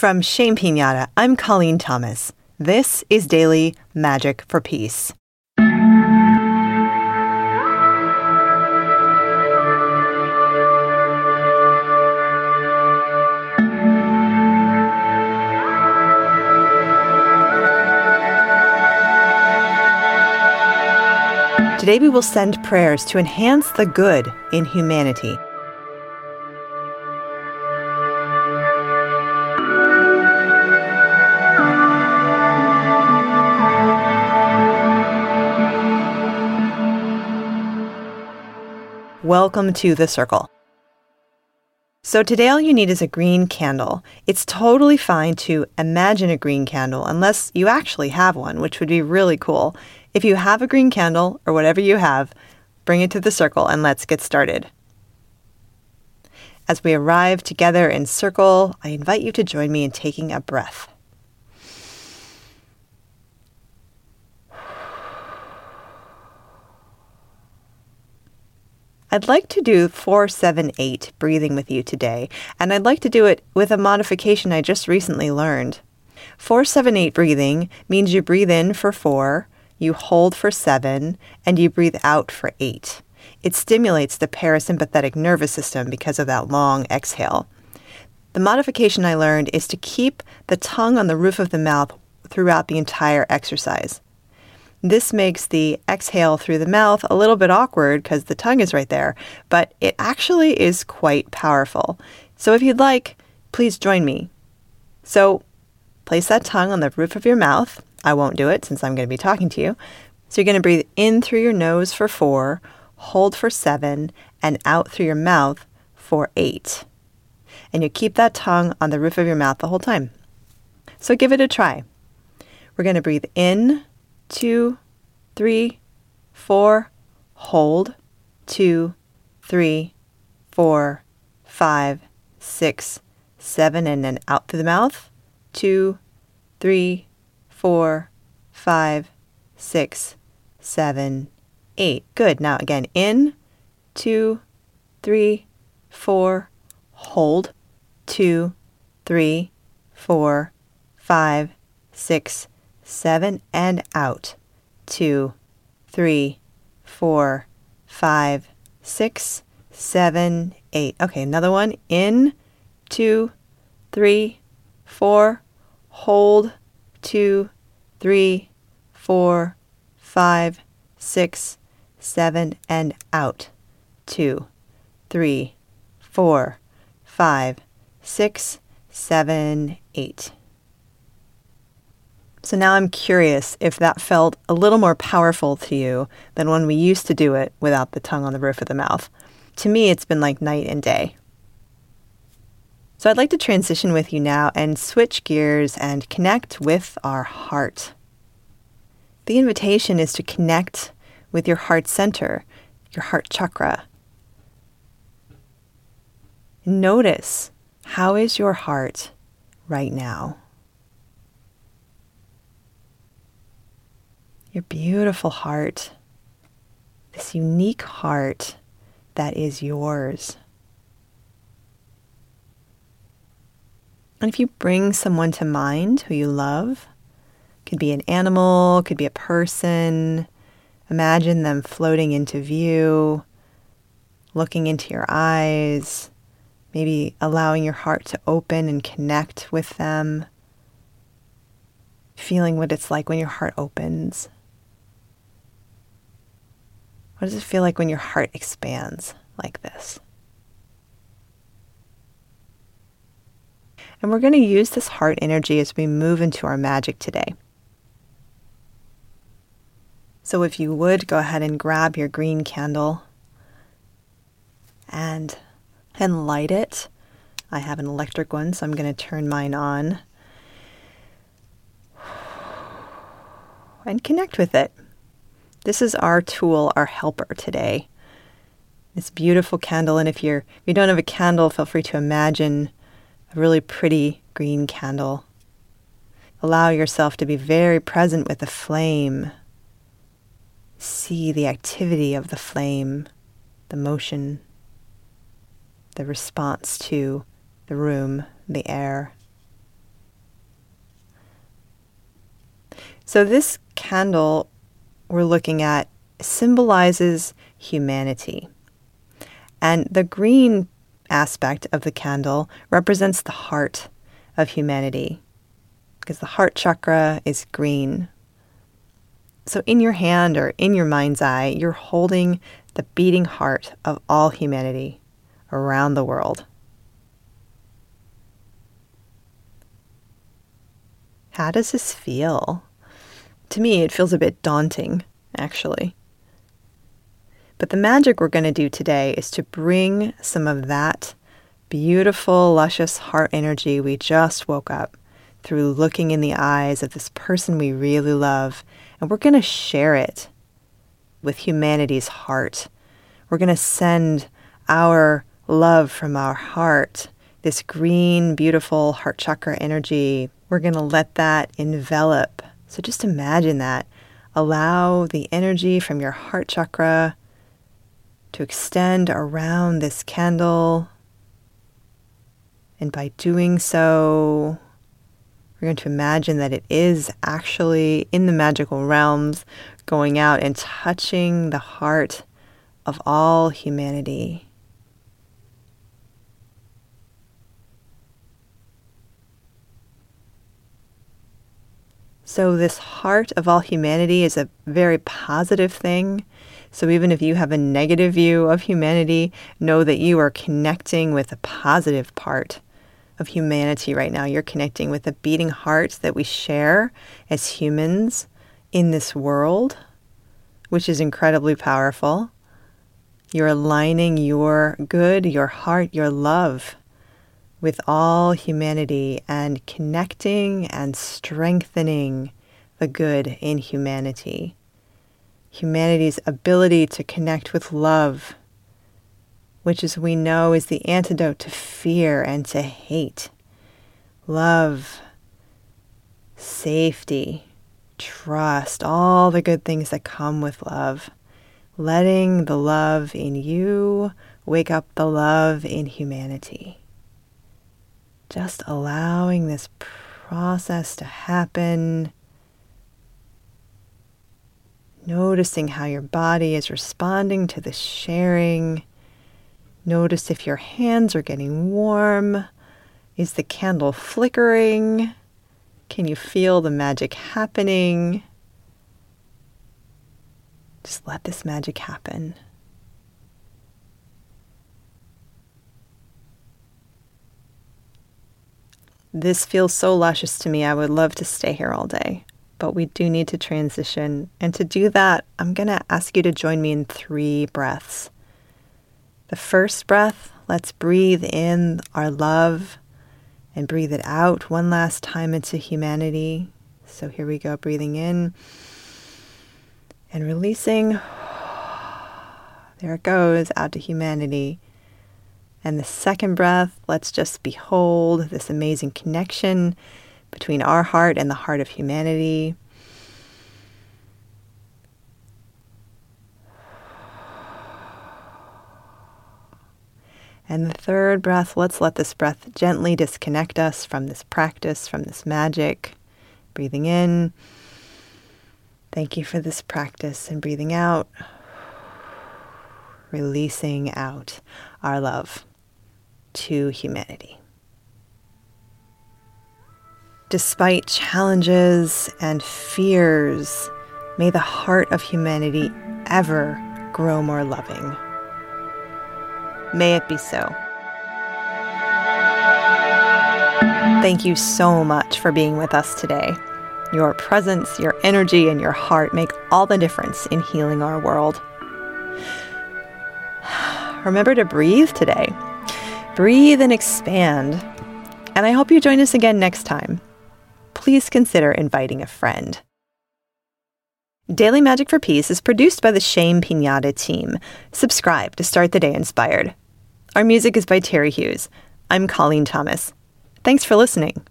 From Shame Pinata, I'm Colleen Thomas. This is Daily Magic for Peace. Today we will send prayers to enhance the good in humanity. Welcome to the circle. So, today all you need is a green candle. It's totally fine to imagine a green candle unless you actually have one, which would be really cool. If you have a green candle or whatever you have, bring it to the circle and let's get started. As we arrive together in circle, I invite you to join me in taking a breath. I'd like to do 478 breathing with you today, and I'd like to do it with a modification I just recently learned. 478 breathing means you breathe in for 4, you hold for 7, and you breathe out for 8. It stimulates the parasympathetic nervous system because of that long exhale. The modification I learned is to keep the tongue on the roof of the mouth throughout the entire exercise. This makes the exhale through the mouth a little bit awkward because the tongue is right there, but it actually is quite powerful. So if you'd like, please join me. So place that tongue on the roof of your mouth. I won't do it since I'm going to be talking to you. So you're going to breathe in through your nose for four, hold for seven, and out through your mouth for eight. And you keep that tongue on the roof of your mouth the whole time. So give it a try. We're going to breathe in two, three, four, hold, two, three, four, five, six, seven, and then out through the mouth, two, three, four, five, six, seven, eight. Good. Now again, in, two, three, four, hold, two, three, four, five, six, seven, and out. Two, three, four, five, six, seven, eight. Okay, another one. In, two, three, four, hold, two, three, four, five, six, seven, and out. Two, three, four, five, six, seven, eight. So now I'm curious if that felt a little more powerful to you than when we used to do it without the tongue on the roof of the mouth. To me, it's been like night and day. So I'd like to transition with you now and switch gears and connect with our heart. The invitation is to connect with your heart center, your heart chakra. Notice how is your heart right now? Your beautiful heart, this unique heart that is yours. And if you bring someone to mind who you love, could be an animal, could be a person, imagine them floating into view, looking into your eyes, maybe allowing your heart to open and connect with them, feeling what it's like when your heart opens. What does it feel like when your heart expands like this? And we're going to use this heart energy as we move into our magic today. So, if you would, go ahead and grab your green candle and, and light it. I have an electric one, so I'm going to turn mine on and connect with it. This is our tool, our helper today. This beautiful candle, and if you're if you don't have a candle, feel free to imagine a really pretty green candle. Allow yourself to be very present with the flame. See the activity of the flame, the motion, the response to the room, the air. So, this candle we're looking at symbolizes humanity. And the green aspect of the candle represents the heart of humanity because the heart chakra is green. So, in your hand or in your mind's eye, you're holding the beating heart of all humanity around the world. How does this feel? To me, it feels a bit daunting, actually. But the magic we're going to do today is to bring some of that beautiful, luscious heart energy we just woke up through looking in the eyes of this person we really love, and we're going to share it with humanity's heart. We're going to send our love from our heart, this green, beautiful heart chakra energy. We're going to let that envelop so just imagine that. Allow the energy from your heart chakra to extend around this candle. And by doing so, we're going to imagine that it is actually in the magical realms, going out and touching the heart of all humanity. So, this heart of all humanity is a very positive thing. So, even if you have a negative view of humanity, know that you are connecting with a positive part of humanity right now. You're connecting with a beating heart that we share as humans in this world, which is incredibly powerful. You're aligning your good, your heart, your love with all humanity and connecting and strengthening the good in humanity. Humanity's ability to connect with love, which, as we know, is the antidote to fear and to hate. Love, safety, trust, all the good things that come with love. Letting the love in you wake up the love in humanity just allowing this process to happen. Noticing how your body is responding to the sharing. Notice if your hands are getting warm. Is the candle flickering? Can you feel the magic happening? Just let this magic happen. This feels so luscious to me. I would love to stay here all day, but we do need to transition. And to do that, I'm going to ask you to join me in three breaths. The first breath, let's breathe in our love and breathe it out one last time into humanity. So here we go, breathing in and releasing. There it goes, out to humanity. And the second breath, let's just behold this amazing connection between our heart and the heart of humanity. And the third breath, let's let this breath gently disconnect us from this practice, from this magic. Breathing in. Thank you for this practice. And breathing out, releasing out our love to humanity. Despite challenges and fears, may the heart of humanity ever grow more loving. May it be so. Thank you so much for being with us today. Your presence, your energy, and your heart make all the difference in healing our world. Remember to breathe today breathe and expand. And I hope you join us again next time. Please consider inviting a friend. Daily Magic for Peace is produced by the Shame Pinata team. Subscribe to start the day inspired. Our music is by Terry Hughes. I'm Colleen Thomas. Thanks for listening.